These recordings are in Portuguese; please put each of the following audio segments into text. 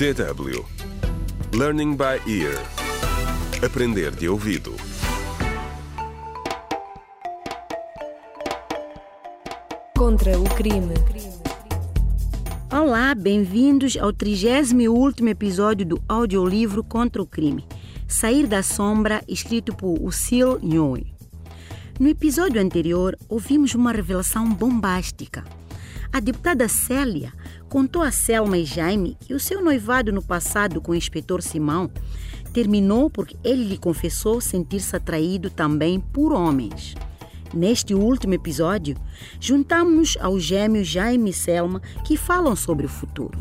DW Learning by Ear Aprender de ouvido Contra o crime. Olá, bem-vindos ao 38 episódio do audiolivro Contra o Crime, Sair da Sombra, escrito por Usil Nhoe. No episódio anterior, ouvimos uma revelação bombástica. A deputada Célia contou a Selma e Jaime que o seu noivado no passado com o inspetor Simão terminou porque ele lhe confessou sentir-se atraído também por homens. Neste último episódio, juntamos-nos aos gêmeos Jaime e Selma que falam sobre o futuro.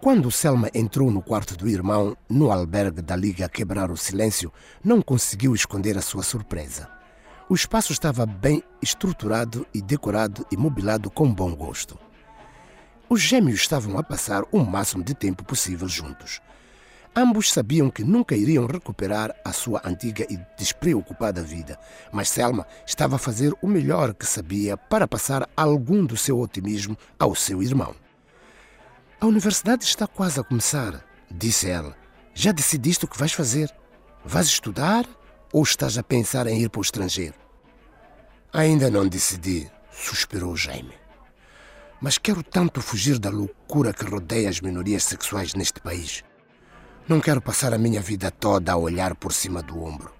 Quando Selma entrou no quarto do irmão, no albergue da Liga a quebrar o silêncio, não conseguiu esconder a sua surpresa. O espaço estava bem estruturado e decorado e mobilado com bom gosto. Os gêmeos estavam a passar o máximo de tempo possível juntos. Ambos sabiam que nunca iriam recuperar a sua antiga e despreocupada vida, mas Selma estava a fazer o melhor que sabia para passar algum do seu otimismo ao seu irmão. A universidade está quase a começar, disse ela. Já decidiste o que vais fazer? Vais estudar ou estás a pensar em ir para o estrangeiro? Ainda não decidi, suspirou Jaime. Mas quero tanto fugir da loucura que rodeia as minorias sexuais neste país. Não quero passar a minha vida toda a olhar por cima do ombro.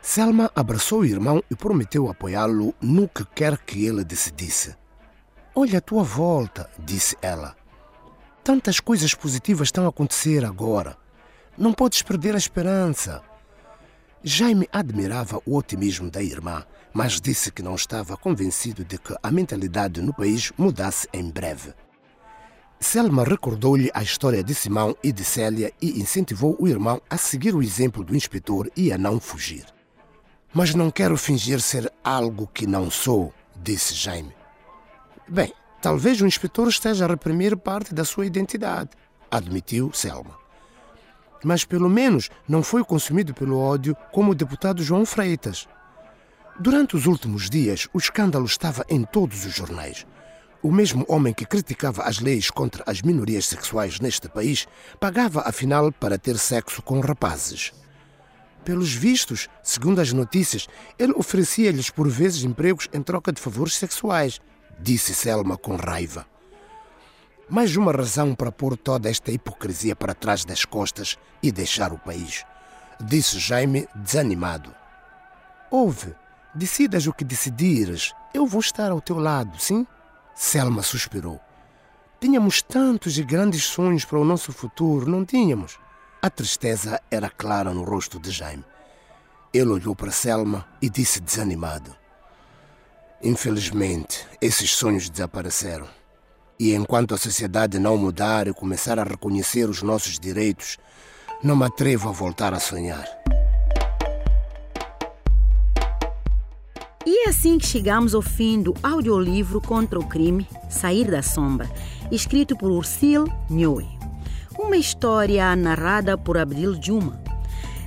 Selma abraçou o irmão e prometeu apoiá-lo no que quer que ele decidisse. Olha a tua volta, disse ela. Tantas coisas positivas estão a acontecer agora. Não podes perder a esperança. Jaime admirava o otimismo da irmã, mas disse que não estava convencido de que a mentalidade no país mudasse em breve. Selma recordou-lhe a história de Simão e de Célia e incentivou o irmão a seguir o exemplo do inspetor e a não fugir. Mas não quero fingir ser algo que não sou, disse Jaime. Bem, talvez o inspetor esteja a reprimir parte da sua identidade, admitiu Selma. Mas pelo menos não foi consumido pelo ódio como o deputado João Freitas. Durante os últimos dias, o escândalo estava em todos os jornais. O mesmo homem que criticava as leis contra as minorias sexuais neste país pagava afinal para ter sexo com rapazes. Pelos vistos, segundo as notícias, ele oferecia-lhes por vezes empregos em troca de favores sexuais, disse Selma com raiva. Mais uma razão para pôr toda esta hipocrisia para trás das costas e deixar o país, disse Jaime desanimado. Ouve, decidas o que decidires, eu vou estar ao teu lado, sim? Selma suspirou. Tínhamos tantos e grandes sonhos para o nosso futuro, não tínhamos? A tristeza era clara no rosto de Jaime. Ele olhou para Selma e disse desanimado: Infelizmente, esses sonhos desapareceram. E enquanto a sociedade não mudar e começar a reconhecer os nossos direitos, não me atrevo a voltar a sonhar. E é assim que chegamos ao fim do audiolivro Contra o Crime, Sair da Sombra, escrito por Ursil Nhoe. Uma história narrada por Abdil Juma.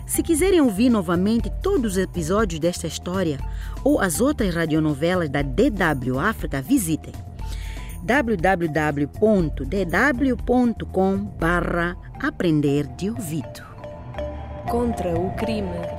Se quiserem ouvir novamente todos os episódios desta história ou as outras radionovelas da DW África, visitem www.dw.com barra aprender de ouvido. Contra o crime.